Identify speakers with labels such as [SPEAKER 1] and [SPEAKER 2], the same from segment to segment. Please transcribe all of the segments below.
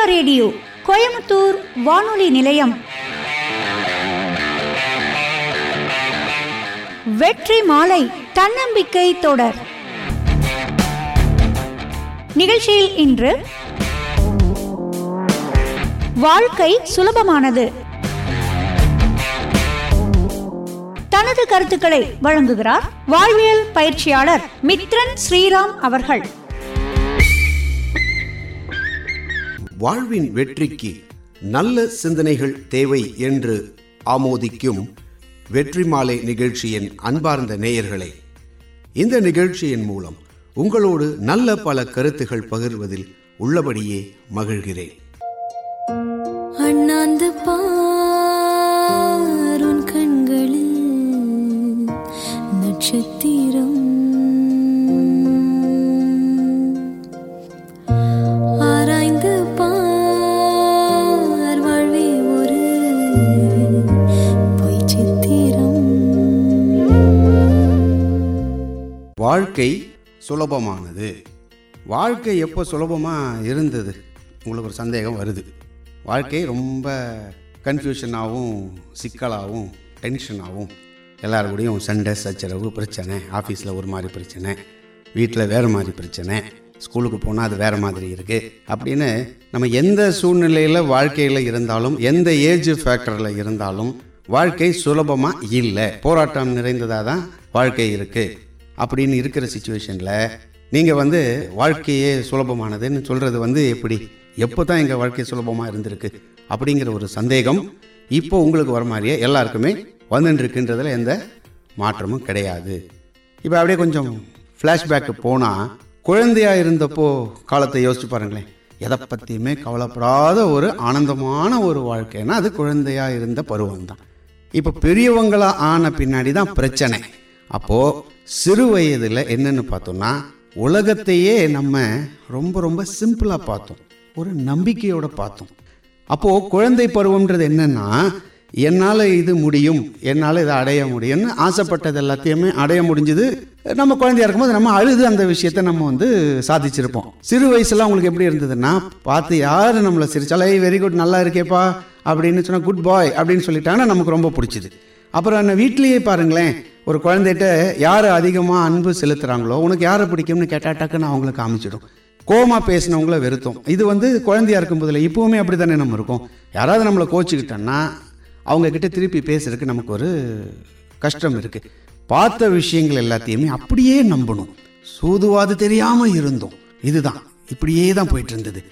[SPEAKER 1] India radio Coimbatore வானொலி நிலையம். வெற்றி மாலை தன்னம்பிக்கை தொடர். நிகழ்ச்சியில் இன்று வாழ்க்கை சுலபமானது. தனது கருத்துக்களை வழங்குகிறார் வாழ்வியல் பயிற்சியாளர் மித்ரன் ஸ்ரீராம் அவர்கள்.
[SPEAKER 2] வாழ்வின் வெற்றிக்கு நல்ல சிந்தனைகள் தேவை என்று ஆமோதிக்கும் வெற்றி மாலை நிகழ்ச்சியின் அன்பார்ந்த நேயர்களே இந்த நிகழ்ச்சியின் மூலம் உங்களோடு நல்ல பல கருத்துகள் பகிர்வதில் உள்ளபடியே மகிழ்கிறேன்.
[SPEAKER 3] அண்ணாந்து பாருன் கண்களில் நட்சத்திரம்
[SPEAKER 2] வாழ்க்கை சுலபமானது. வாழ்க்கை எப்போ சுலபமாக இருந்தது? உங்களுக்கு ஒரு சந்தேகம் வருது. வாழ்க்கை ரொம்ப கன்ஃபியூஷனாகவும் சிக்கலாகவும் டென்ஷனாகவும் எல்லாருக்கூடையும் சண்டை சச்சரவு பிரச்சனை ஆஃபீஸில் ஒரு மாதிரி பிரச்சனை வீட்டில் வேறு மாதிரி பிரச்சனை ஸ்கூலுக்கு போனால் அது வேறு மாதிரி இருக்குது அப்படின்னு நம்ம எந்த சூழ்நிலையில் வாழ்க்கையில் இருந்தாலும் எந்த ஏஜ் ஃபேக்டரில் இருந்தாலும் வாழ்க்கை சுலபமாக இல்லை. போராட்டம் நிறைந்ததாக தான் வாழ்க்கை இருக்குது அப்படின்னு இருக்கிற சுச்சுவேஷனில் நீங்கள் வந்து வாழ்க்கையே சுலபமானதுன்னு சொல்கிறது வந்து எப்படி? எப்போ தான் எங்கள் வாழ்க்கை சுலபமாக இருந்திருக்கு? அப்படிங்கிற ஒரு சந்தேகம் இப்போ உங்களுக்கு வர மாதிரியே எல்லாருக்குமே வந்துட்டுருக்குன்றதில் எந்த மாற்றமும் கிடையாது. இப்போ அப்படியே கொஞ்சம் ஃப்ளாஷ்பேக்கு போனால் குழந்தையாக இருந்தப்போ காலத்தை யோசிச்சு பாருங்களேன். எதை பற்றியுமே கவலைப்படாத ஒரு ஆனந்தமான ஒரு வாழ்க்கைன்னா அது குழந்தையாக இருந்த பருவம் தான் இப்போ பெரியவங்களா ஆன பின்னாடி தான் பிரச்சனை. அப்போது சிறு வயதில் என்னன்னு பார்த்தோம்னா உலகத்தையே நம்ம ரொம்ப ரொம்ப சிம்பிளாக பார்த்தோம். ஒரு நம்பிக்கையோட பார்த்தோம். அப்போது குழந்தை பருவம்ன்றது என்னன்னா என்னால் இது முடியும் என்னால் இதை அடைய முடியும்னு ஆசைப்பட்டது எல்லாத்தையுமே அடைய முடிஞ்சது. நம்ம குழந்தையா இருக்கும்போது நம்ம அழுது அந்த விஷயத்தை நம்ம வந்து சாதிச்சிருப்போம். சிறு வயசுலாம் உங்களுக்கு எப்படி இருந்ததுன்னா பார்த்து யார் நம்மளை சிரிச்சாலே வெரி குட் நல்லா இருக்கேப்பா அப்படின்னு சொன்னால் குட் பாய் அப்படின்னு சொல்லிட்டாங்கன்னா நமக்கு ரொம்ப பிடிச்சிது. அப்புறம் என்ன வீட்லேயே பாருங்களேன் ஒரு குழந்தைகிட்ட யார் அதிகமாக அன்பு செலுத்துகிறாங்களோ உனக்கு யாரை பிடிக்கும்னு கேட்டால் டக்குன்னு அவங்களுக்கு காமிச்சிடும். கோமா பேசினவங்கள வெறுத்தோம். இது வந்து குழந்தையா இருக்கும் போதில் இப்போவுமே அப்படி தானே நம்ம இருக்கோம். யாராவது நம்மளை கோச்சிக்கிட்டோன்னா அவங்கக்கிட்ட திருப்பி பேசுறதுக்கு நமக்கு ஒரு கஷ்டம் இருக்குது பார்த்த விஷயங்கள் எல்லாத்தையுமே அப்படியே நம்பணும். சூதுவாது தெரியாமல் இருந்தோம். இதுதான். இப்படியே தான் போயிட்டு இருந்தது.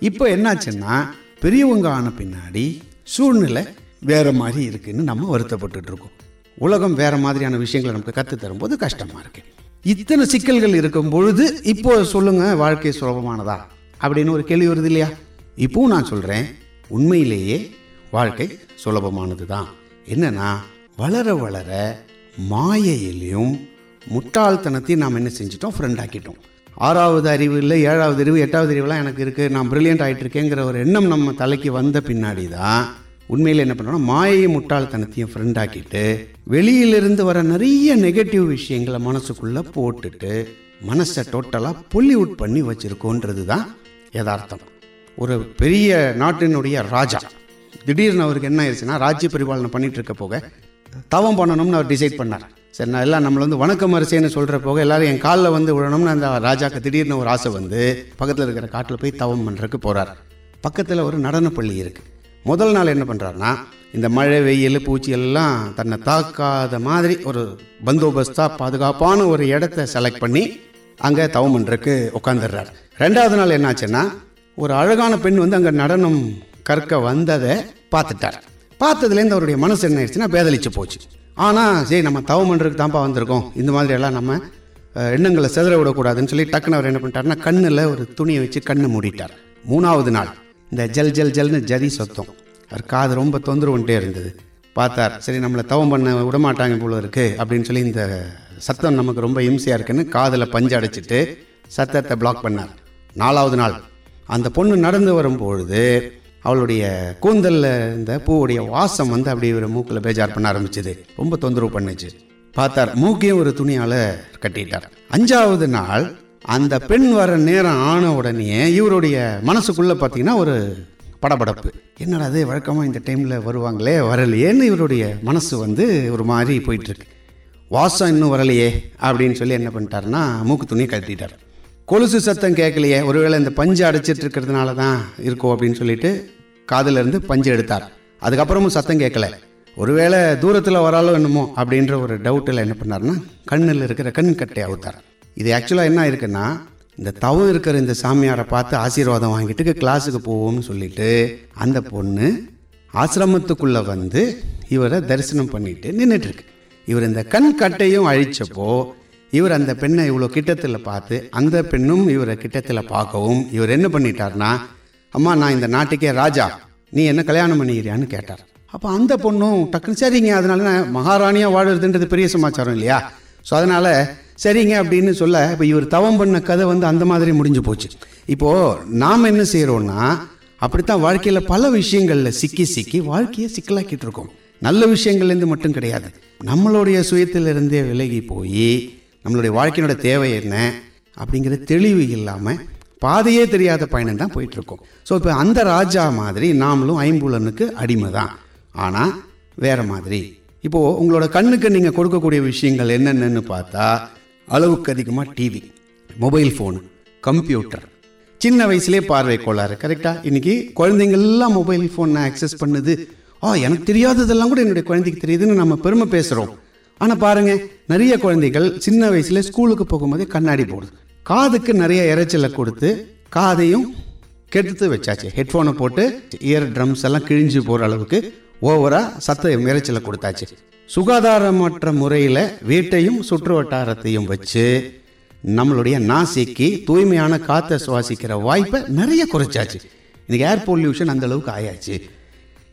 [SPEAKER 2] இப்போ என்னாச்சுன்னா பெரியவங்க ஆன பின்னாடி சூழ்நிலை வேறு மாதிரி இருக்குதுன்னு நம்ம வருத்தப்பட்டுட்டு இருக்கோம். உலகம் வேற மாதிரியான விஷயங்களை நமக்கு கற்றுத் தரும்போது கஷ்டமா இருக்கு. இத்தனை சிக்கல்கள் இருக்கும் பொழுது இப்போ சொல்லுங்க வாழ்க்கை சுலபமானதா? அப்படின்னு ஒரு கேள்வி வருது இல்லையா? இப்போவும் நான் சொல்றேன் உண்மையிலேயே வாழ்க்கை சுலபமானது தான் என்னன்னா வளர வளர மாயையிலையும் முட்டாள்தனத்தையும் நாம் என்ன செஞ்சிட்டோம்? ஃப்ரெண்ட் ஆக்கிட்டோம். ஆறாவது அறிவு இல்லை ஏழாவது அறிவு எட்டாவது அறிவுலாம் எனக்கு இருக்குது நான் ப்ரில்லியண்ட் ஆகிட்டு இருக்கேங்கிற ஒரு எண்ணம் நம்ம தலைக்கு வந்த பின்னாடி தான் உண்மையில் என்ன பண்ணுறோம் மாயையும் முட்டாள்தனத்தையும் ஃப்ரெண்ட் ஆக்கிட்டு வெளியிலிருந்து வர நிறைய நெகட்டிவ் விஷயங்களை மனசுக்குள்ளே போட்டுட்டு மனசை டோட்டலாக பொல்லிவுட் பண்ணி வச்சுருக்கோன்றது தான் யதார்த்தம். ஒரு பெரிய நாட்டினுடைய ராஜா திடீர்னு அவருக்கு என்ன ஆயிடுச்சுன்னா ராஜ்ய பரிபாலனை பண்ணிகிட்டு இருக்க போக தவம் பண்ணணும்னு அவர் டிசைட் பண்ணார். சரி நான் எல்லாம் நம்மளை வந்து வணக்கம் அரிசேன்னு சொல்கிற போக எல்லாரும் என் காலில் வந்து விழணும்னு அந்த ராஜாக்கு திடீர்னு ஒரு ஆசை வந்து பக்கத்தில் இருக்கிற காட்டில் போய் தவம் பண்ணுறதுக்கு போகிறார் பக்கத்தில் ஒரு நடனப்பள்ளி இருக்குது முதல் நாள் என்ன பண்ணுறாருனா இந்த மழை வெயில் பூச்சி எல்லாம் தன்னை தாக்காத மாதிரி ஒரு பந்தோபஸ்தாக பாதுகாப்பான ஒரு இடத்த செலக்ட் பண்ணி அங்கே தவம் பண்ணுறதுக்கு உட்காந்துடுறார் ரெண்டாவது நாள் என்னாச்சுன்னா ஒரு அழகான பெண் வந்து அங்கே நடனம் கற்க வந்ததை பார்த்துட்டார். பார்த்ததுலேருந்து அவருடைய மனசு என்ன ஆயிடுச்சுன்னா பேதலிச்சு போச்சு. ஆனால் சரி நம்ம தவம் பண்ணுறதுக்கு தான்ப்பா வந்திருக்கோம். இந்த மாதிரியெல்லாம் நம்ம எண்ணங்களை செதற விடக்கூடாதுன்னு சொல்லி டக்குன்னு அவர் என்ன பண்ணிட்டாருன்னா கண்ணில் ஒரு துணியை வச்சு கண்ணை மூடிட்டார். மூணாவது நாள். இந்த ஜல் ஜல் ஜல்னு ஜரி சத்தம். அவர் காது ரொம்ப தொந்தரவு கொண்டே இருந்தது. பார்த்தார் சரி நம்மளை தவம் பண்ண விடமாட்டாங்க போல இருக்கு அப்படின்னு சொல்லி இந்த சத்தம் நமக்கு ரொம்ப இம்சையாக இருக்குன்னு காதில் பஞ்சு அடைச்சிட்டு சத்தத்தை பிளாக் பண்ணார். நாலாவது நாள் அந்த பொண்ணு நடந்து வரும்பொழுது அவளுடைய கூந்தலில் இந்த பூவுடைய வாசம் வந்து அப்படியே ஒரு மூக்கில் பேஜார் பண்ண ஆரம்பிச்சது. ரொம்ப தொந்தரவு பண்ணுச்சு. பார்த்தார் மூக்கையும் ஒரு துணியால் கட்டிட்டார். அஞ்சாவது நாள் அந்த பெண் வர நேரம் ஆன உடனே இவருடைய மனசுக்குள்ளே பார்த்தீங்கன்னா ஒரு படபடப்பு. என்னடா அது வழக்கமாக இந்த டைமில் வருவாங்களே வரலையேன்னு இவருடைய மனசு வந்து ஒரு மாதிரி போயிட்டுருக்கு. வாசம் இன்னும் வரலையே அப்படின்னு சொல்லி என்ன பண்ணிட்டாருன்னா மூக்கு துணியை கழட்டிட்டார். கொலுசு சத்தம் கேட்கலையே ஒருவேளை இந்த பஞ்சு அடைச்சிட்டு இருக்கிறதுனால தான் இருக்கும் அப்படின்னு சொல்லிட்டு காதிலிருந்து பஞ்சு எடுத்தார். அதுக்கப்புறமும் சத்தம் கேட்கல. ஒருவேளை தூரத்தில் வராலோ என்னமோ அப்படின்ற ஒரு டவுட்டில் என்ன பண்ணாருன்னா கண்ணில் இருக்கிற கண் கட்டை அவுத்தார். இது ஆக்சுவலாக என்ன இருக்குன்னா இந்த தவம் இருக்கிற இந்த சாமியாரை பார்த்து ஆசீர்வாதம் வாங்கிட்டு கிளாஸுக்கு போவோம்னு சொல்லிட்டு அந்த பொண்ணு ஆசிரமத்துக்குள்ளே வந்து இவரை தரிசனம் பண்ணிட்டு நின்றுட்டுருக்கு இவர் இந்த கண் கட்டையும் அழித்தப்போ இவர் அந்த பெண்ணை இவ்வளோ கிட்டத்தில் பார்த்து அந்த பெண்ணும் இவரை கிட்டத்தில் பார்க்கவும் இவர் என்ன பண்ணிட்டார்னா அம்மா நான் இந்த நாட்டுக்கே ராஜா. நீ என்ன கல்யாணம் பண்ணிக்கிறியான்னு கேட்டார். அப்போ அந்த பொண்ணும் டக்குன்னு சரிங்க அதனால நான் மகாராணியாக வாழுறதுன்றது பெரிய சமாச்சாரம் இல்லையா? ஸோ அதனால் சரிங்க அப்படின்னு சொல்ல இப்போ இவர் தவம் பண்ண கதை வந்து அந்த மாதிரி முடிஞ்சு போச்சு. இப்போது நாம் என்ன செய்கிறோன்னா அப்படித்தான் வாழ்க்கையில் பல விஷயங்களில் சிக்கி சிக்கி வாழ்க்கையை சிக்கலாக்கிட்டு இருக்கோம். நல்ல விஷயங்கள்லேருந்து மட்டும் கிடையாது. நம்மளுடைய சுயத்திலிருந்தே விலகி போய் நம்மளுடைய வாழ்க்கையினோட தேவை என்ன அப்படிங்கிற தெளிவு இல்லாமல் பாதையே தெரியாத பயணம் தான் போயிட்டுருக்கோம் ஸோ இப்போ அந்த ராஜா மாதிரி நாமளும் ஐம்புலனுக்கு அடிமை தான். ஆனால் வேற மாதிரி. இப்போது உங்களோட கண்ணுக்கு நீங்கள் கொடுக்கக்கூடிய விஷயங்கள் என்னென்னு பார்த்தா அளவுக்கு அதிகமாக டிவி மொபைல் ஃபோன் கம்ப்யூட்டர் சின்ன வயசுலேயே பார்வை கோளாறு கரெக்டாக இன்றைக்கி குழந்தைங்கள்லாம் மொபைல் ஃபோனை ஆக்சஸ் பண்ணுது. ஆ எனக்கு தெரியாததெல்லாம் கூட என்னுடைய குழந்தைக்கு தெரியுதுன்னு நம்ம பெருமை பேசுகிறோம் ஆனால் பாருங்கள் நிறைய குழந்தைகள் சின்ன வயசுல ஸ்கூலுக்கு போகும்போதே கண்ணாடி போடுது காதுக்கு நிறைய இறைச்சலை கொடுத்து காதையும் கெடுத்து வச்சாச்சு. ஹெட்ஃபோனை போட்டு இயர் ட்ரம்ஸ் எல்லாம் கிழிஞ்சு போகிற அளவுக்கு ஓவராக சத்த இறைச்சலை கொடுத்தாச்சு. சுகாதாரமற்ற முறையில் வீட்டையும் சுற்று வட்டாரத்தையும் வச்சு நம்மளுடைய நாசிக்கு தூய்மையான காற்றை சுவாசிக்கிற வாய்ப்பை நிறைய குறைச்சாச்சு. இன்றைக்கி ஏர் பொல்யூஷன் அந்த அளவுக்கு ஆயாச்சு.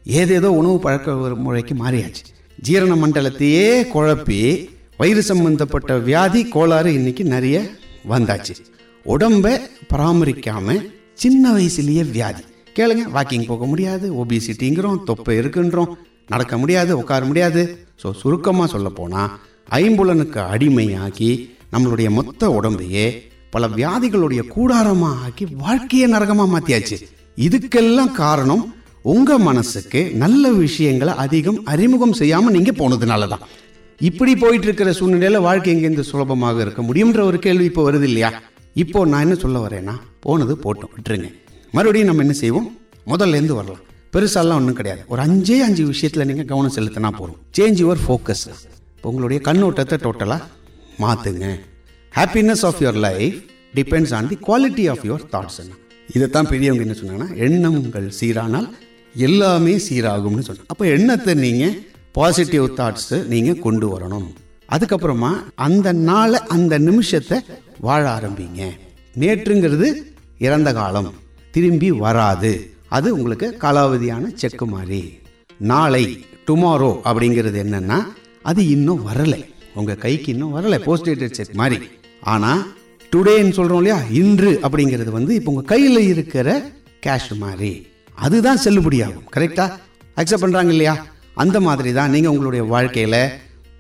[SPEAKER 2] ஏதேதோ உணவு பழக்க முறைக்கு மாறியாச்சு. ஜீரண மண்டலத்தையே குழப்பி வயிறு சம்பந்தப்பட்ட வியாதி கோளாறு இன்றைக்கி நிறைய வந்தாச்சு. உடம்பை பராமரிக்காமல் சின்ன வயசுலேயே வியாதி. கேளுங்க வாக்கிங் போக முடியாது ஒபிசிட்டிங்கிறோம் தொப்பை இருக்குன்றோம் நடக்க முடியாது உட்கார முடியாது. ஸோ சுருக்கமாக சொல்ல போனால் ஐம்புலனுக்கு அடிமையாக்கி நம்மளுடைய மொத்த உடம்பையே பல வியாதிகளுடைய கூடாரமாக ஆக்கி வாழ்க்கையை நரகமாக மாற்றியாச்சு இதுக்கெல்லாம் காரணம் உங்கள் மனசுக்கு நல்ல விஷயங்களை அதிகம் அறிமுகம் செய்யாமல் நீங்கள் போனதுனால தான் இப்படி போயிட்டு இருக்கிற வாழ்க்கை எங்கேருந்து சுலபமாக இருக்க முடியுன்ற ஒரு கேள்வி இப்போ வருது இல்லையா? இப்போ நான் என்ன சொல்ல வரேன்னா போனது போட்டோம் விட்டுருங்க. மறுபடியும் நம்ம என்ன செய்வோம்? முதல்லேருந்து வரலாம். பெருசாலாம் ஒன்றும் கிடையாது. ஒரு அஞ்சே அஞ்சு விஷயத்தில் நீங்கள் கவனம் செலுத்தினா போதும். சேஞ்ச் யுவர் ஃபோக்கஸ் இப்போ உங்களுடைய கண்ணோட்டத்தை டோட்டலாக மாற்றுங்க happiness of your life depends on the quality of your thoughts இதைத்தான் பெரியவங்க என்ன சொன்னாங்கன்னா எண்ணங்கள் சீரானால் எல்லாமே சீராகும்னு சொன்னாங்க. அப்போ எண்ணத்தை நீங்கள் பாசிட்டிவ் தாட்ஸு நீங்கள் கொண்டு வரணும். அதுக்கப்புறமா அந்த நாளை அந்த நிமிஷத்தை வாழ ஆரம்பிங்க. நேற்றுங்கிறது இறந்த காலம். திரும்பி வராது. அது உங்களுக்கு காலாவதியான செக்கு மாதிரி நாளை டுமாரோ அப்படிங்கிறது என்னன்னா அது இன்னும் வரலை. உங்கள் கைக்கு இன்னும் வரலை போஸ்டேட்டட் செக் மாதிரி ஆனால் டுடேன்னு சொல்கிறோம் இல்லையா இன்று அப்படிங்கிறது வந்து இப்போ உங்கள் கையில் இருக்கிற கேஷ் மாதிரி அதுதான் செல்லுபடியாகும் கரெக்டாக அக்செப்ட் பண்ணுறாங்க இல்லையா? அந்த மாதிரி தான் நீங்கள் உங்களுடைய வாழ்க்கையில்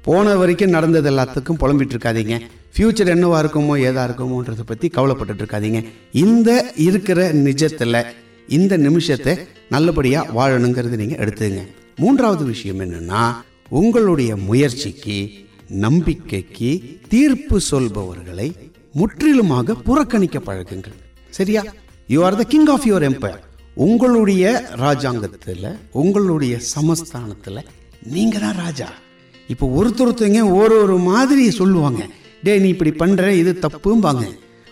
[SPEAKER 2] போன வரைக்கும் நடந்தது எல்லாத்துக்கும் புலம்பிட்டு இருக்காதீங்க. ஃப்யூச்சர் என்னவா இருக்குமோ ஏதா இருக்குமோன்றதை பற்றி கவலைப்பட்டு இருக்காதீங்க. இந்த இருக்கிற நிஜத்தில் இந்த நிமிஷத்தை நல்லபடியாக வாழணுங்கிறது நீங்கள் எடுத்துங்க. மூன்றாவது விஷயம் என்னன்னா உங்களுடைய முயற்சிக்கு நம்பிக்கைக்கு தீர்ப்பு சொல்பவர்களை முற்றிலுமாக புறக்கணிக்க பழகுங்கள். சரியா? You are the king of your empire உங்களுடைய ராஜாங்கத்தில் உங்களுடைய சமஸ்தானத்தில் நீங்கள் தான் ராஜா. இப்போ ஒருத்தொருத்தங்க ஒரு ஒரு மாதிரி சொல்லுவாங்க. டே நீ இப்படி பண்ணுற இது தப்பும்பாங்க.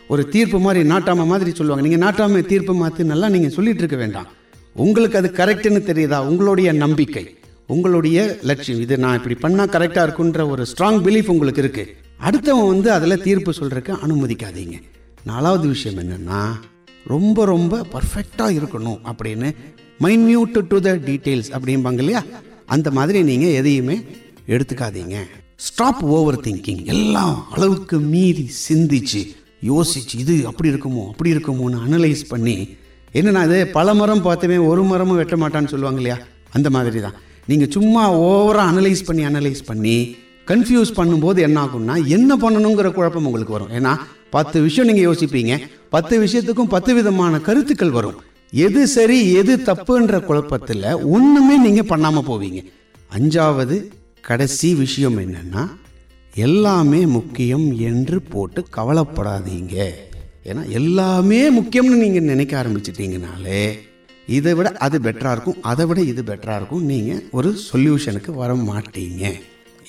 [SPEAKER 2] ஒரு தீர்ப்பு மாதிரி நாட்டாம மாதிரி சொல்லுவாங்க. நீங்கள் நாட்டாம தீர்ப்பு மாற்றி நல்லா நீங்கள் சொல்லிட்டு இருக்க வேண்டாம். உங்களுக்கு அது கரெக்டுன்னு தெரியுதா? உங்களுடைய நம்பிக்கை. உங்களுடைய லட்சியம். இது நான் இப்படி பண்ணால் கரெக்டாக இருக்குன்ற ஒரு ஸ்ட்ராங் பிலீஃப் உங்களுக்கு இருக்கு. அடுத்தவன் வந்து அதில் தீர்ப்பு சொல்கிறதுக்கு அனுமதிக்காதீங்க. நாலாவது விஷயம் என்னன்னா ரொம்ப ரொம்ப பர்ஃபெக்டாக இருக்கணும் அப்படின்னு மைன்யூட் டு த டீட்டெயில்ஸ் அப்படிம்பாங்க இல்லையா? அந்த மாதிரி நீங்கள் எதையுமே எடுத்துக்காதீங்க. ஸ்டாப் ஓவர் திங்கிங் எல்லாம் அளவுக்கு மீறி சிந்திச்சு யோசிச்சு இது அப்படி இருக்குமோ? அப்படி இருக்குமோன்னு அனலைஸ் பண்ணி என்னென்னா இது பல மரம் பார்த்துமே ஒரு மரமும் வெட்ட மாட்டான்னு சொல்லுவாங்க இல்லையா? அந்த மாதிரி தான். நீங்கள் சும்மா ஓவராக அனலைஸ் பண்ணி அனலைஸ் பண்ணி கன்ஃபியூஸ் பண்ணும்போது என்ன ஆகும்னா என்ன பண்ணணுங்கிற குழப்பம் உங்களுக்கு வரும். ஏன்னா பத்து விஷயம் நீங்கள் யோசிப்பீங்க. பத்து விஷயத்துக்கும் பத்து விதமான கருத்துக்கள் வரும். எது சரி எது தப்புன்ற குழப்பத்தில் ஒன்றுமே நீங்கள் பண்ணாமல் போவீங்க. அஞ்சாவது கடைசி விஷயம் என்னென்னா எல்லாமே முக்கியம் என்று போட்டு கவலைப்படாதீங்க. ஏன்னா எல்லாமே முக்கியம்னு நீங்கள் நினைக்க ஆரம்பிச்சிட்டிங்கனாலே இதை விட அது பெட்டராக இருக்கும் அதை விட இது பெட்டராக இருக்கும் நீங்கள் ஒரு சொல்யூஷனுக்கு வர மாட்டீங்க.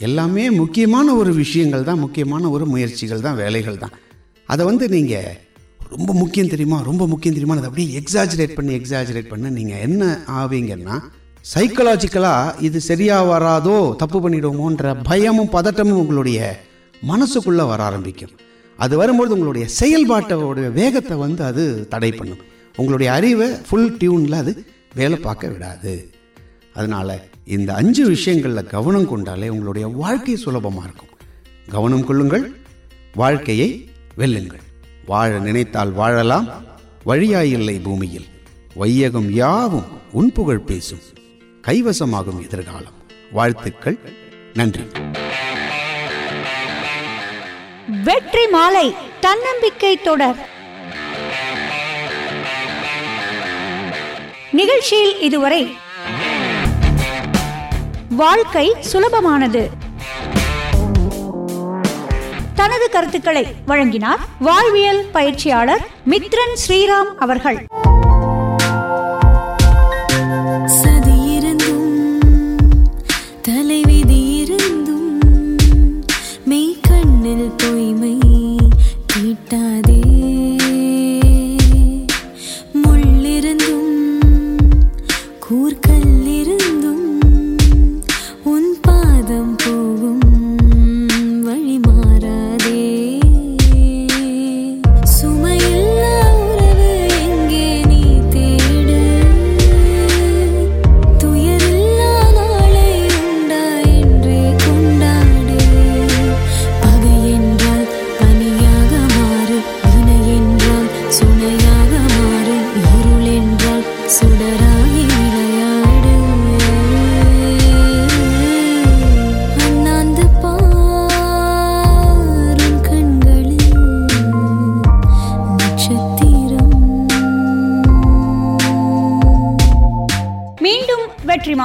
[SPEAKER 2] எல்லாமே முக்கியமான ஒரு விஷயங்கள் தான் முக்கியமான ஒரு முயற்சிகள் தான் வேலைகள் தான். அதை வந்து நீங்கள் ரொம்ப முக்கியம் தெரியுமா? ரொம்ப முக்கியம் தெரியுமா அதை அப்படியே எக்ஸாஜரேட் பண்ணி எக்ஸாஜரேட் பண்ண நீங்கள் என்ன ஆவீங்கன்னா சைக்கலாஜிக்கலாக இது சரியாக வராதோ தப்பு பண்ணிடுவோமோன்ற பயமும் பதட்டமும் உங்களுடைய மனசுக்குள்ளே வர ஆரம்பிக்கும். அது வரும்போது உங்களுடைய செயல்பாட்டோடைய வேகத்தை வந்து அது தடை பண்ணும். உங்களுடைய அறிவை ஃபுல் டியூனில் அது வேலை பார்க்க விடாது. அதனால் இந்த அஞ்சு விஷயங்களில் கவனம் கொண்டாலே உங்களுடைய வாழ்க்கை சுலபமாக இருக்கும். கவனம் கொள்ளுங்கள் வாழ்க்கையை வெல்லுங்கள். வாழ நினைத்தால் வாழலாம் வழியாயில்லை பூமியில். வையகம் யாவும் உன் புகழ் பேசும். கைவசமாகும் எதிர்காலம். வாழ்த்துக்கள். நன்றி.
[SPEAKER 1] வெற்றி மாலை தன்னம்பிக்கை தொடர். நிகழ்ச்சியில் இதுவரை வாழ்க்கை சுலபமானது. தனது கருத்துக்களை வழங்கினார் வாழ்வியல் பயிற்சியாளர் மித்ரன் ஸ்ரீராம் அவர்கள்.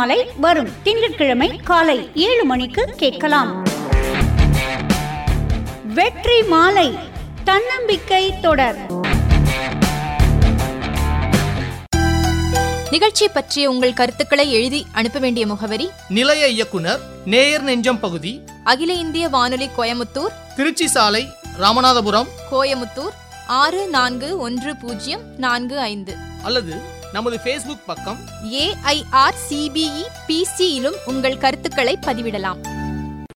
[SPEAKER 1] மாலை வரும். திங்கட்கிழமை காலை ஏழு மணிக்கு கேட்கலாம். வெற்றி மாலை தன்னம்பிக்கை தொடர்.
[SPEAKER 4] நிகழ்ச்சி பற்றிய உங்கள் கருத்துக்களை எழுதி அனுப்ப வேண்டிய முகவரி
[SPEAKER 5] நிலைய இயக்குனர் நேயர் நெஞ்சம் பகுதி.
[SPEAKER 4] அகில இந்திய வானொலி கோயமுத்தூர்.
[SPEAKER 5] திருச்சி சாலை ராமநாதபுரம்.
[SPEAKER 4] கோயமுத்தூர் ஆறு நான்கு ஒன்று பூஜ்ஜியம் நான்கு ஐந்து.
[SPEAKER 5] அல்லது நமது ஃபேஸ்புக் பக்கம்
[SPEAKER 4] ஏஐஆர் சிபிஇ பிசியிலும் உங்கள் கருத்துக்களை பதிவிடலாம்.